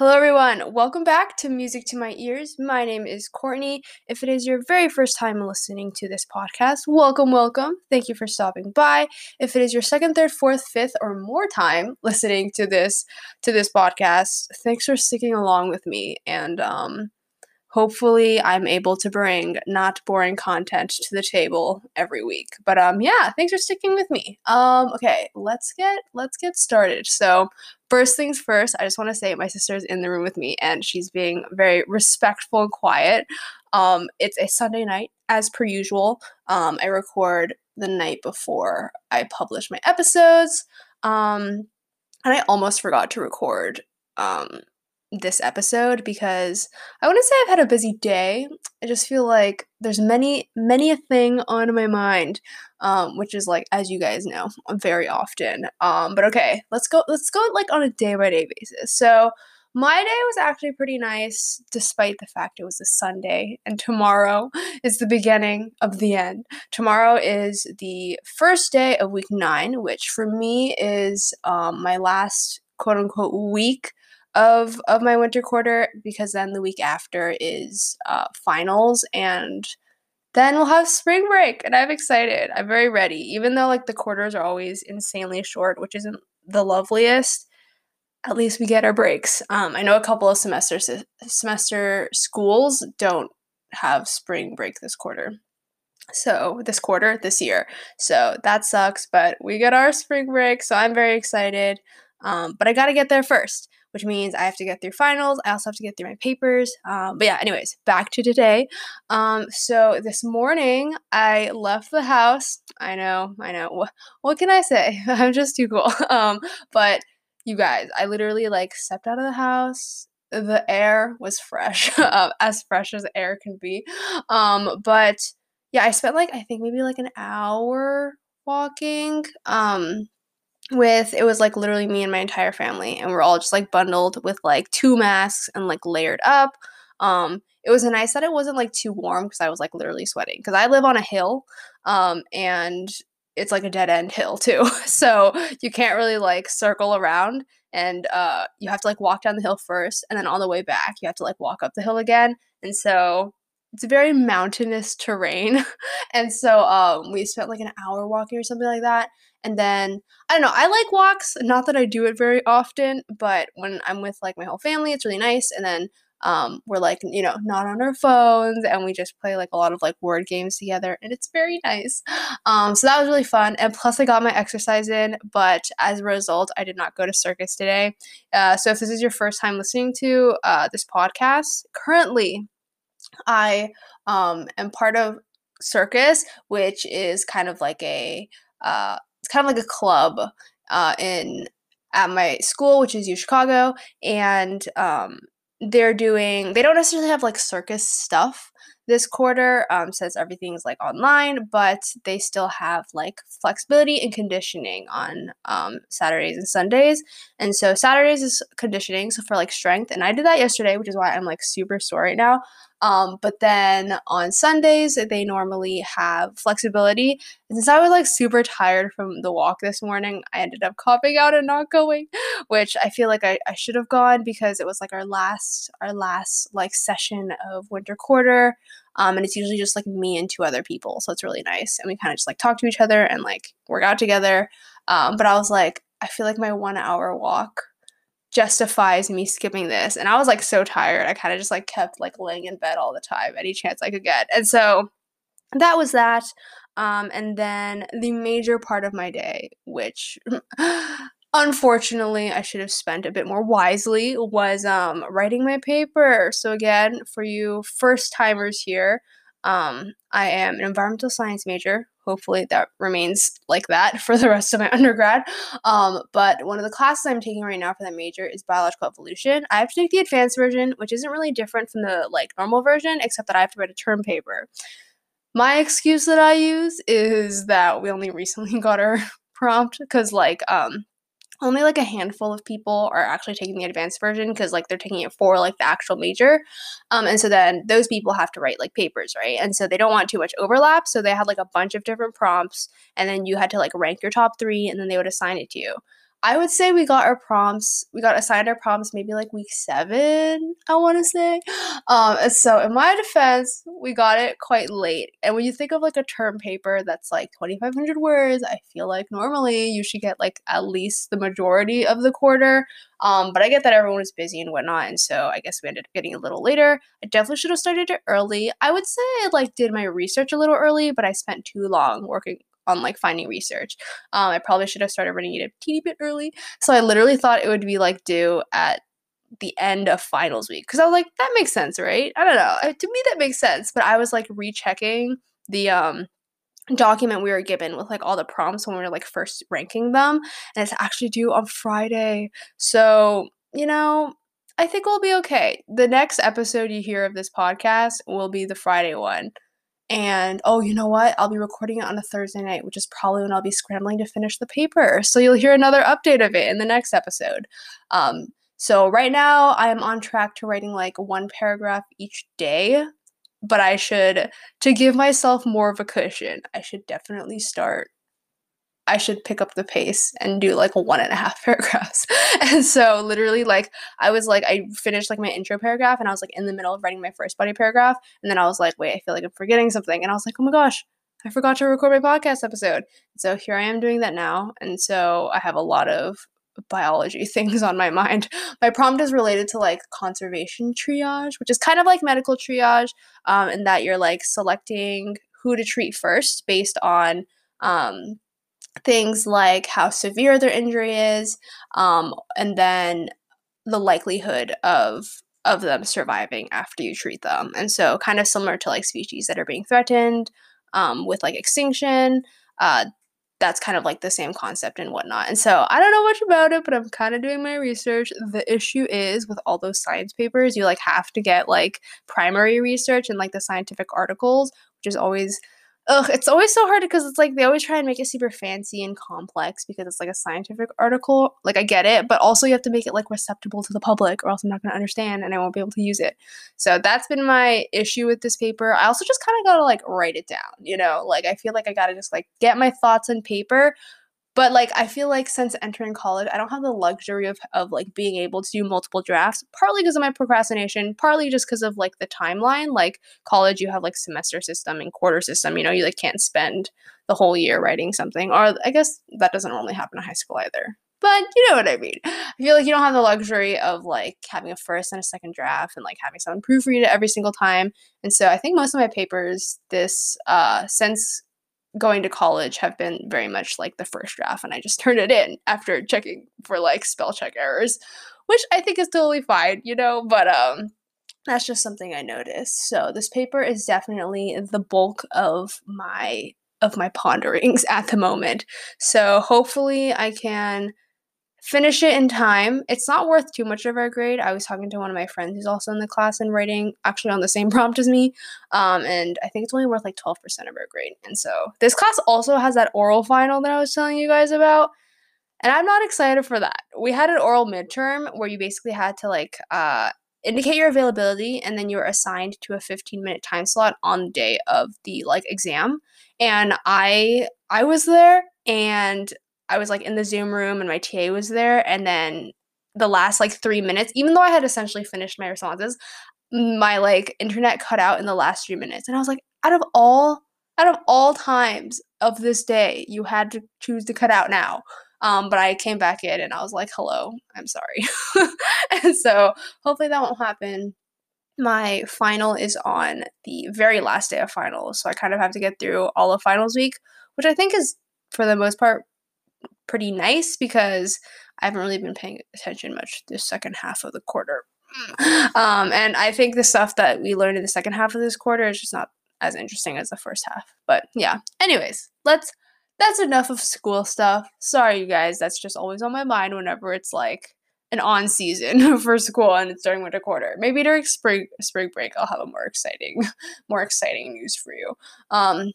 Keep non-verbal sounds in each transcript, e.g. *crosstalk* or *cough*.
Hello, everyone. Welcome back to Music to My Ears. My name is Courtney. If it is your very first time listening to this podcast, welcome, welcome. Thank you for stopping by. If it is your second, third, fourth, fifth, or more time listening to this to this podcast, thanks for sticking along with me. And um, hopefully I'm able to bring not boring content to the table every week. But um yeah, thanks for sticking with me. Um okay, let's get let's get started. So, first things first, I just want to say my sister's in the room with me and she's being very respectful and quiet. Um it's a Sunday night as per usual. Um I record the night before I publish my episodes. Um and I almost forgot to record um this episode because I wouldn't say I've had a busy day. I just feel like there's many, many a thing on my mind, um, which is like, as you guys know, very often. Um, but okay, let's go. Let's go like on a day by day basis. So my day was actually pretty nice, despite the fact it was a Sunday, and tomorrow *laughs* is the beginning of the end. Tomorrow is the first day of week nine, which for me is um, my last quote unquote week of of my winter quarter because then the week after is uh, finals and then we'll have spring break and i'm excited. I'm very ready even though like the quarters are always insanely short which isn't the loveliest at least we get our breaks. Um, i know a couple of semester semester schools don't have spring break this quarter. So this quarter this year. So that sucks but we get our spring break so i'm very excited. Um, but i gotta get there first which means I have to get through finals. I also have to get through my papers. Um, but yeah, anyways, back to today. Um, so this morning I left the house. I know, I know. What, what can I say? *laughs* I'm just too cool. *laughs* Um, but you guys, I literally like stepped out of the house. The air was fresh, uh, *laughs* as fresh as air can be. Um, but yeah, I spent like I think maybe like an hour walking. Um, with it was like literally me and my entire family and we're all just like bundled with like two masks and like layered up. Um it was nice that it wasn't like too warm because i was like literally sweating because i live on a hill um and it's like a dead end hill too. *laughs* So you can't really like circle around and uh you have to like walk down the hill first and then on the way back you have to like walk up the hill again. And so it's very mountainous terrain *laughs* and so um we spent like an hour walking or something like that and then I don't know, I like walks, not that I do it very often, but when I'm with like my whole family, it's really nice. And then um, we're like, you know, not on our phones and we just play like a lot of like word games together and it's very nice. *gasps* Um, so that was really fun. And plus, I got my exercise in, but as a result, I did not go to circus today. Uh, so if this is your first time listening to uh, this podcast, currently I um, am part of circus, which is kind of like a uh, it's kind of like a club uh, in at my school, which is U Chicago, and um, they're doing. They don't necessarily have like circus stuff this quarter, um, since everything's like online, but they still have like flexibility and conditioning on um, Saturdays and Sundays. And so Saturdays is conditioning, so for like strength, and I did that yesterday, which is why I'm like super sore right now. Um, but then on Sundays, they normally have flexibility. And since I was like super tired from the walk this morning, I ended up copping out and not going, which I feel like I, I should have gone because it was like our last, our last like session of winter quarter. Um, and it's usually just like me and two other people. So it's really nice. And we kind of just like talk to each other and like work out together. Um, but I was like, I feel like my one hour walk justifies me skipping this. And I was like so tired. I kind of just like kept like laying in bed all the time, any chance I could get. And so that was that. Um, and then the major part of my day, which *sighs* unfortunately I should have spent a bit more wisely, was um, writing my paper. So, again, for you first timers here, um, I am an environmental science major hopefully that remains like that *laughs* for the rest of my undergrad. Um, but one of the classes I'm taking right now for that major is biological evolution. I have to take the advanced version, which isn't really different from the like normal version, except that I have to write a term paper. My excuse that I use is that we only *laughs* recently got our *laughs* prompt because like um only like a handful of people are actually taking the advanced version because like they're taking it for like the actual major. Um, and so then those people have to write like papers right? And so they don't want too much overlap so they had like a bunch of different prompts and then you had to like rank your top three and then they would assign it to you I would say we got our prompts, we got assigned our prompts maybe like week seven, I want to say. *gasps* Um, so in my defense, we got it quite late. And when you think of like a term paper that's like 2,500 words, I feel like normally you should get like at least the majority of the quarter. Um, but I get that everyone was busy and whatnot, and so I guess we ended up getting a little later. I definitely should have started it early. I would say I like did my research a little early, but I spent too long working on like finding research. Um, I probably should have started running it a teeny bit early. So I literally thought it would be like due at the end of finals week because I was like, that makes sense, right? I don't know. To me, that makes sense. But I was like rechecking the um document we were given with like all the prompts when we were like first ranking them and it's actually due on Friday. So, you know, I think we'll be okay. The next episode you hear of this podcast will be the Friday one. And oh, you know what? I'll be recording it on a Thursday night, which is probably when I'll be scrambling to finish the paper. So you'll hear another update of it in the next episode. Um, so right now, I am on track to writing like one paragraph each day, but I should, to give myself more of a cushion, I should definitely start I should pick up the pace and do like one and a half *laughs* paragraphs. and so literally like I was like I finished like my intro paragraph and I was like in the middle of writing my first body paragraph and then I was like, wait, I feel like I'm forgetting something. And I was like, oh my gosh, I forgot to record my podcast episode. So here I am doing that now. And so I have a lot of biology *laughs* things on my mind. My prompt is related to like conservation triage, which is kind of like medical triage, um, in that you're like selecting who to treat first based on um, things like how severe their injury is, um, and then the likelihood of of them surviving after you treat them. And so, kind of similar to like species that are being threatened um, with like extinction. Uh, that's kind of like the same concept and whatnot. And so I don't know much about it, but I'm kind of doing my research. The issue is with all those science papers, you like have to get like primary research and like the scientific articles, which is always ugh, it's always so hard because it's like they always try and make it super fancy and complex because it's like a scientific article. Like I get it, but also you have to make it like receptible to the public or else I'm not going to understand and I won't be able to use it. So that's been my issue with this paper. I also just kind of got to like write it down, you know? Like I feel like I got to just like get my thoughts on paper but like I feel like since entering college, I don't have the luxury of of like being able to do multiple drafts, partly because of my procrastination, partly just because of like the timeline. Like college, you have like semester system and quarter system, you know, you like can't spend the whole year writing something. Or I guess that doesn't normally happen in high school either. But you know what I mean. I feel like you don't have the luxury of like having a first and a second draft and like having someone proofread it every single time. And so I think most of my papers this uh since going to college have been very much like the first draft and I just *laughs* turned it in after checking for like spell check errors, which I think is totally fine, you know, but um that's just something I noticed. So this paper is definitely the bulk of my of my ponderings *laughs* at the moment. So hopefully I can finish it in time. It's not worth too much of our grade. I was talking to one of my friends who's also in the class and writing actually on the same *laughs* prompt as me. Um, and I think it's only worth like 12% of our grade. And so this class also has that oral final that I was telling you guys about. And I'm not excited for that. We had an oral midterm where you basically had to like uh, indicate your availability and then you were assigned to a 15 minute time slot on the day of the like exam. And I I was there and I was like in the Zoom room and my TA was there. And then the last like three minutes, even though I had essentially finished my responses, my like internet cut out in the last three minutes. And I was like, out of all out of all times of this day, you had to choose to cut out now. Um, but I came back in and I was like, hello, I'm sorry. *laughs* and so hopefully that won't happen. My final is on the very last day of finals. So I kind of have to get through all of finals week, which I think is for the most part pretty nice because I haven't really been paying attention much this second half of the quarter. Um, and I think the stuff that we learned in the second half of this quarter is just not as interesting as the first half. But yeah. Anyways, let's that's enough of school stuff. Sorry you guys, that's just always on my mind whenever it's like an on season *laughs* for school and it's during winter quarter. Maybe during spring spring break I'll have a more exciting *laughs* more exciting news for you. Um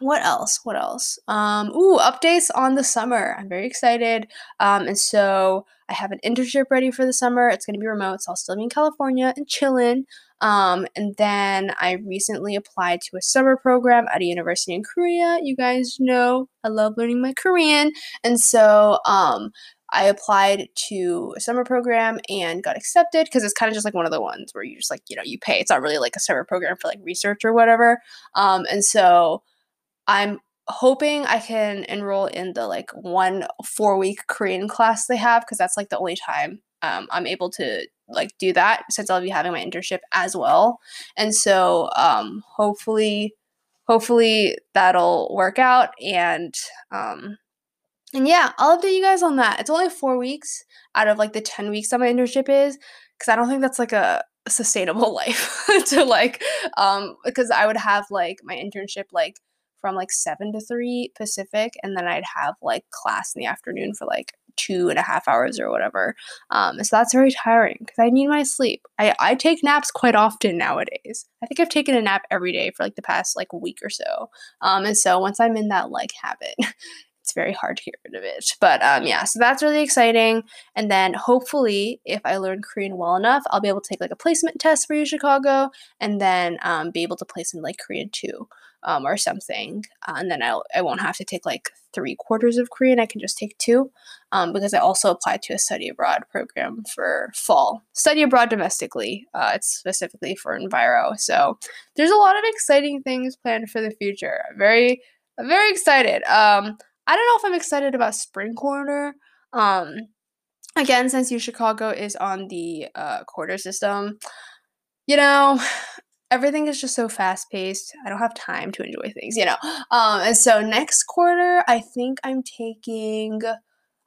what else? What else? Um, ooh, updates on the summer. I'm very excited. Um, and so I have an internship ready for the summer. It's gonna be remote, so I'll still be in California and chilling. Um, and then I recently applied to a summer program at a university in Korea. You guys know I love learning my Korean, and so um, I applied to a summer program and got accepted because it's kind of just like one of the ones where you just like, you know, you pay. It's not really like a summer program for like research or whatever. Um, and so I'm hoping I can enroll in the like one four week Korean class they have because that's like the only time um, I'm able to like do that since I'll be having my internship as well. And so um, hopefully, hopefully that'll work out and um, and yeah, I'll update you guys on that. It's only four weeks out of like the 10 weeks that my internship is, because I don't think that's like a sustainable *laughs* life to like, um, because I would have like my internship like from like seven to three Pacific, and then I'd have like class in the afternoon for like two and a half hours or whatever. Um, so that's very tiring because I need my sleep. I, I take naps quite often nowadays. I think I've taken a nap every day for like the past like week or so. Um, and so once I'm in that like habit, *laughs* it's very hard to get rid of it. But um, yeah, so that's really exciting. And then hopefully, if I learn Korean well enough, I'll be able to take like a placement test for U Chicago and then um, be able to place in like Korean too um, or something. Uh, and then I'll, I won't have to take like three quarters of Korean. I can just take two um, because I also applied to a study abroad program for fall. Study abroad domestically. Uh, it's specifically for Enviro. So there's a lot of exciting things planned for the future. Very, very excited. Um, I don't know if I'm excited about Spring Quarter. Um, again, since U Chicago is on the uh, quarter system, you know, everything is just so fast paced. I don't have time to enjoy things, you know. Um, and so next quarter, I think I'm taking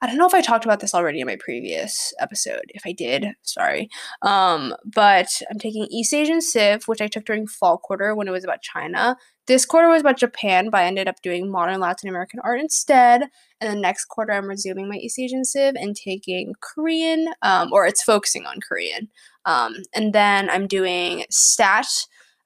I don't know if I talked about this already in my previous episode. If I did, sorry. Um, but I'm taking East Asian Civ, which I took during fall quarter when it was about China. This quarter was about Japan, but I ended up doing modern Latin American art instead. And the next quarter, I'm resuming my East Asian Civ and taking Korean, um, or it's focusing on Korean. Um, and then I'm doing Stat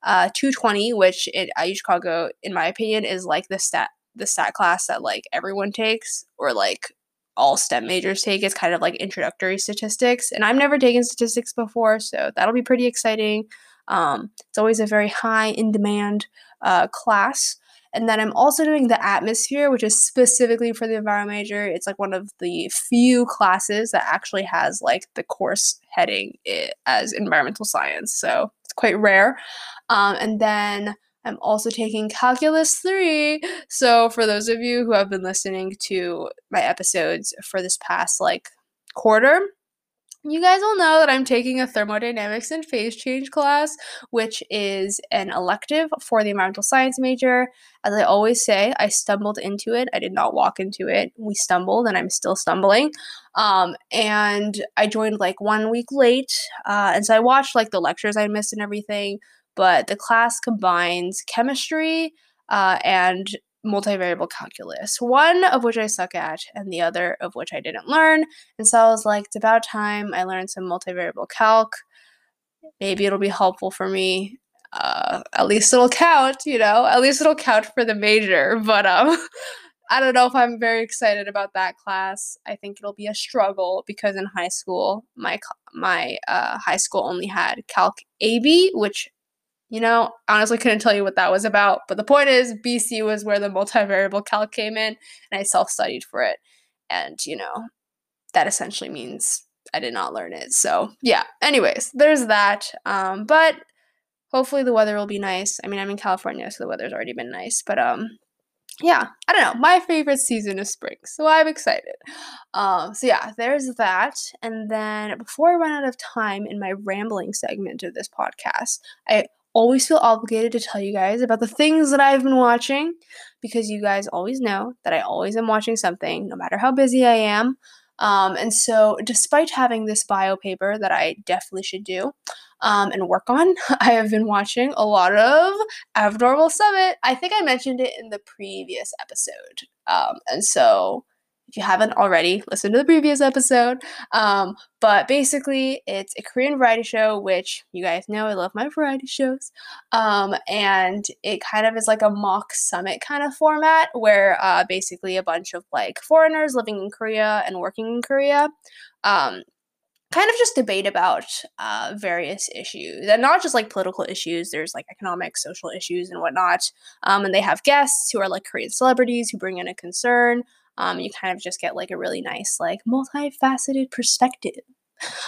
uh, 220, which at IU Chicago, in my opinion, is like the stat the stat class that like everyone takes or like all STEM majors take. It's kind of like introductory statistics. And I've never taken statistics before, so that'll be pretty exciting. Um, it's always a very high in demand uh, class. And then I'm also doing the atmosphere, which is specifically for the environment major. It's like one of the few classes that actually has like the course heading as environmental science. So quite rare. Um, and then I'm also taking Calculus 3. So, for those of you who have been listening to my episodes for this past like quarter, you guys will know that I'm taking a thermodynamics and phase change class, which is an elective for the environmental science major. As I always say, I stumbled into it. I did not walk into it. We stumbled, and I'm still stumbling. Um, and I joined like one week late. Uh, and so I watched like the lectures I missed and everything but the class combines chemistry uh, and multivariable calculus, one of which I suck at, and the other of which I didn't learn. And so I was like, it's about time I learned some multivariable calc. Maybe it'll be helpful for me. Uh, at least it'll count, you know. At least it'll count for the major. But um, *laughs* I don't know if I'm very excited about that class. I think it'll be a struggle because in high school, my my uh, high school only had Calc AB, which you know, honestly couldn't tell you what that was about. But the point is, BC was where the multivariable calc came in, and I self studied for it. And, you know, that essentially means I did not learn it. So, yeah, anyways, there's that. Um, but hopefully the weather will be nice. I mean, I'm in California, so the weather's already been nice. But, um, yeah, I don't know. My favorite season is spring, so I'm excited. Um, so yeah, there's that. And then before I run out of time in my rambling segment of this podcast, I always feel obligated to tell you guys about the things that I've been watching because you guys always know that I always am watching something, no matter how busy I am. Um, and so, despite having this bio paper that I definitely should do um, and work on, *laughs* I have been watching a lot of Abnormal Summit. I think I mentioned it in the previous episode. Um, and so, if you haven't already, listen to the previous episode. Um, but basically, it's a Korean variety show, which you guys know I love my variety shows. Um, and it kind of is like a mock summit kind of format where uh, basically a bunch of like foreigners living in Korea and working in Korea. Um, kind of just debate about uh, various issues and not just like political issues there's like economic social issues and whatnot um, and they have guests who are like korean celebrities who bring in a concern Um, you kind of just get like a really nice, like multifaceted perspective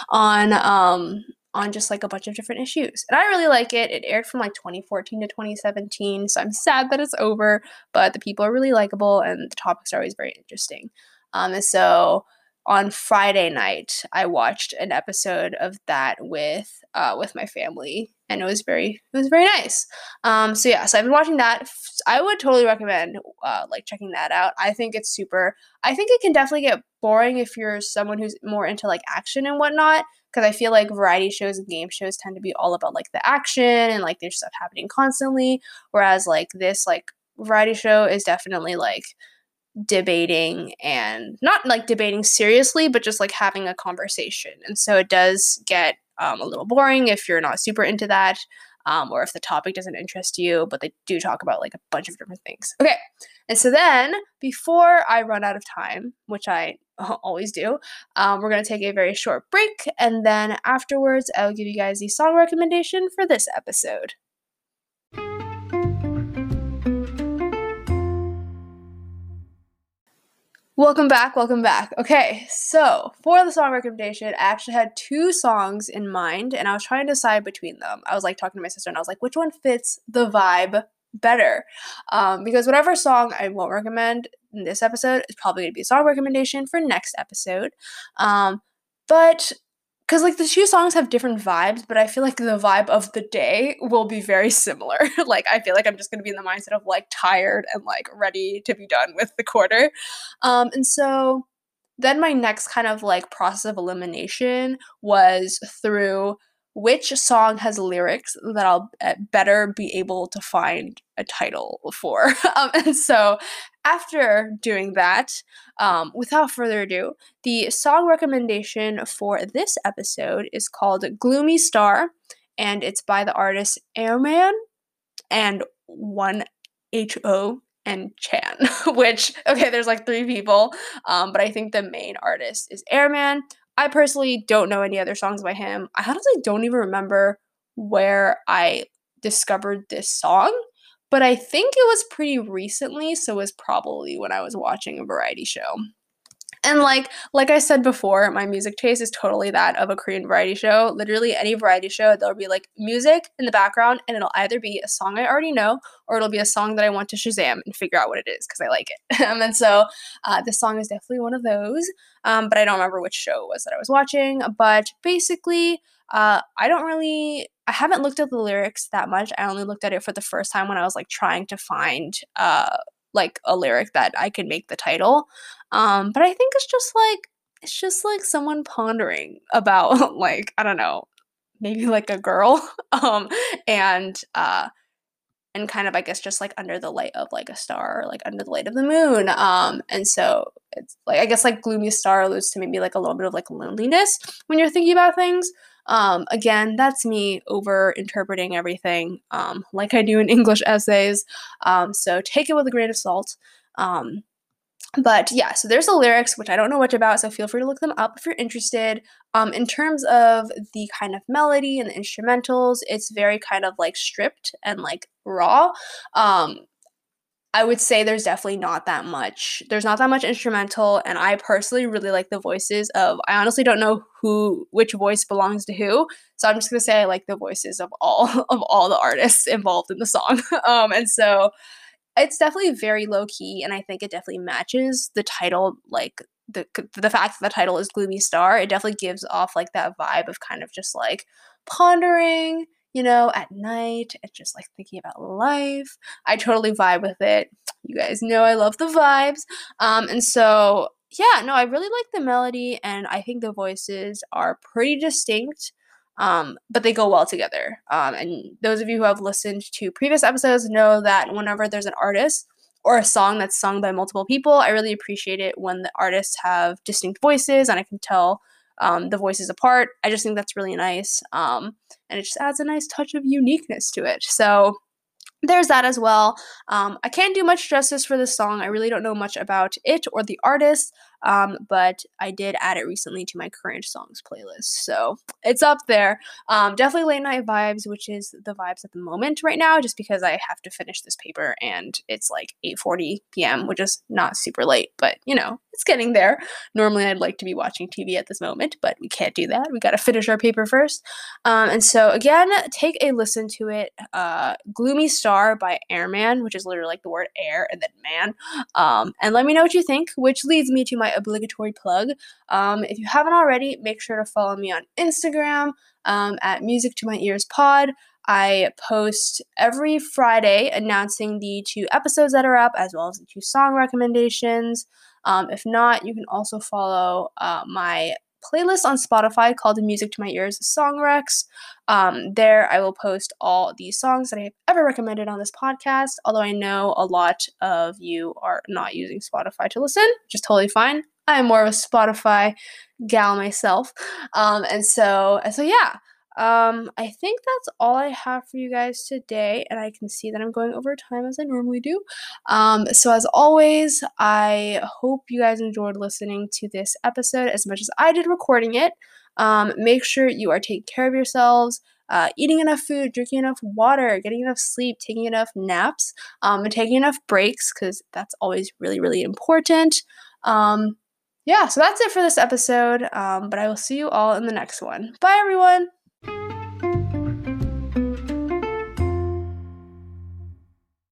on um on just like a bunch of different issues. And I really like it. It aired from like 2014 to 2017, so I'm sad that it's over, but the people are really likable and the topics are always very interesting. Um, and so on Friday night, I watched an episode of that with uh, with my family, and it was very it was very nice. Um, so yeah, so I've been watching that. I would totally recommend uh, like checking that out. I think it's super. I think it can definitely get boring if you're someone who's more into like action and whatnot. Because I feel like variety shows and game shows tend to be all about like the action and like there's stuff happening constantly, whereas like this like variety show is definitely like debating and not like debating seriously, but just like having a conversation. And so it does get um, a little boring if you're not super into that. Um, or if the topic doesn't interest you, but they do talk about like a bunch of different things. Okay, and so then before I run out of time, which I *laughs* always do, um, we're gonna take a very short break, and then afterwards, I'll give you guys the song recommendation for this episode. Welcome back, welcome back. Okay, so for the song recommendation, I actually had two songs in mind and I was trying to decide between them. I was like talking to my sister and I was like, which one fits the vibe better? Um, because whatever song I won't recommend in this episode is probably going to be a song recommendation for next episode. Um, but because like the two songs have different vibes but i feel like the vibe of the day will be very similar. *laughs* Like i feel like i'm just to be in the mindset of like tired and like ready to be done with the quarter. Um and so then my next kind of like process of elimination was through which song has lyrics that I'll eh, better be able to find a title for. *laughs* um, and so, after doing that, um, without further ado, the song recommendation for this episode is called Gloomy Star, and it's by the artist Airman and one H O and Chan, *laughs* which, okay, there's like three people, um, but I think the main artist is Airman. I personally don't know any other songs by him. I honestly don't even remember where I discovered this song, but I think it was pretty recently, so it was probably when I was watching a variety show. And like like I said before, my music taste is totally that of a Korean variety show. Literally any variety show, there'll be like music in the background and it'll either be a song I already know or it'll be a song that I want to Shazam and figure out what it is because I like it. *laughs* And so uh, this song is definitely one of those. Um, but I don't remember which show it was that I was watching. But basically, uh, I don't really I haven't looked at the lyrics that much. I only looked at it for the first time when I was like trying to find uh like a lyric that I could make the title. Um, but I think it's just like it's just like someone pondering about *laughs* like I don't know, maybe like a girl, *laughs* um, and uh, and kind of I guess just like under the light of like a star, like under the light of the moon. Um, and so it's like I guess like gloomy star alludes to maybe like a little bit of like loneliness when you're thinking about things. Um, again, that's me over interpreting everything um, like I do in *laughs* English essays. Um, so take it with a grain of salt. Um, but yeah, so there's the lyrics, which I don't know much about, so feel free to look them up if you're interested. Um, in terms of the kind of melody and the instrumentals, it's very kind of like stripped and like raw. I would say there's definitely not that much. There's not that much instrumental, and I personally really like the voices of. I honestly don't know who which voice belongs to who, so I'm just gonna say I like the voices of all *laughs* of all the artists involved in the song. *laughs* Um, and so it's definitely very low key, and I think it definitely matches the title. Like the the fact that the title is Gloomy Star, it definitely gives off like that vibe of kind of just like pondering, you know, at night and just like thinking about life. I totally vibe with it. You guys know I love the vibes. Um, and so yeah, no, I really like the melody, and I think the voices are pretty distinct um, but they go well together. Um, and those of you who have listened to previous episodes know that whenever there's an artist or a song that's sung by multiple people, I really appreciate it when the artists have distinct voices and I can tell um, the voices apart. I just think that's really nice. Um, and it just adds a nice touch of uniqueness to it. So there's that as well. Um, I can't do much justice for this song. I really don't know much about it or the artist. Um, but I did add it recently to my current songs playlist. So it's up there. Um, definitely late night vibes, which is the vibes at the moment right now, just because I have to finish this paper and it's like 8:40 p.m., which is not super late, but you know, it's getting there. Normally, I'd like to be watching TV at this moment, but we can't do that. We got to finish our paper first. Um, and so again, take a listen to it. Uh, "Gloomy Star" by Airman, which is literally like the word air and then man. Um, and let me know what you think, which leads me to my obligatory plug. Um, if you haven't already, make sure to follow me on Instagram um, at Music to My Ears Pod. I post every Friday announcing the two episodes that are up, as well as the two song recommendations. Um, if not, you can also follow uh, my playlist on Spotify called the Music to My Ears Song Recs. Um, there, I will post all the songs that I have ever recommended on this podcast. Although I know a lot of you are not using Spotify to listen, which is totally fine. I am more of a Spotify gal myself, um, and so so yeah. Um, I think that's all I have for you guys today, and I can see that I'm going over time as I normally do. Um, so, as always, I hope you guys enjoyed listening to this episode as much as I did recording it. Um, make sure you are taking care of yourselves. Uh, eating enough food, drinking enough water, getting enough sleep, taking enough naps, um, and taking enough breaks because that's always really, really important. Um, yeah, so that's it for this episode, um, but I will see you all in the next one. Bye, everyone!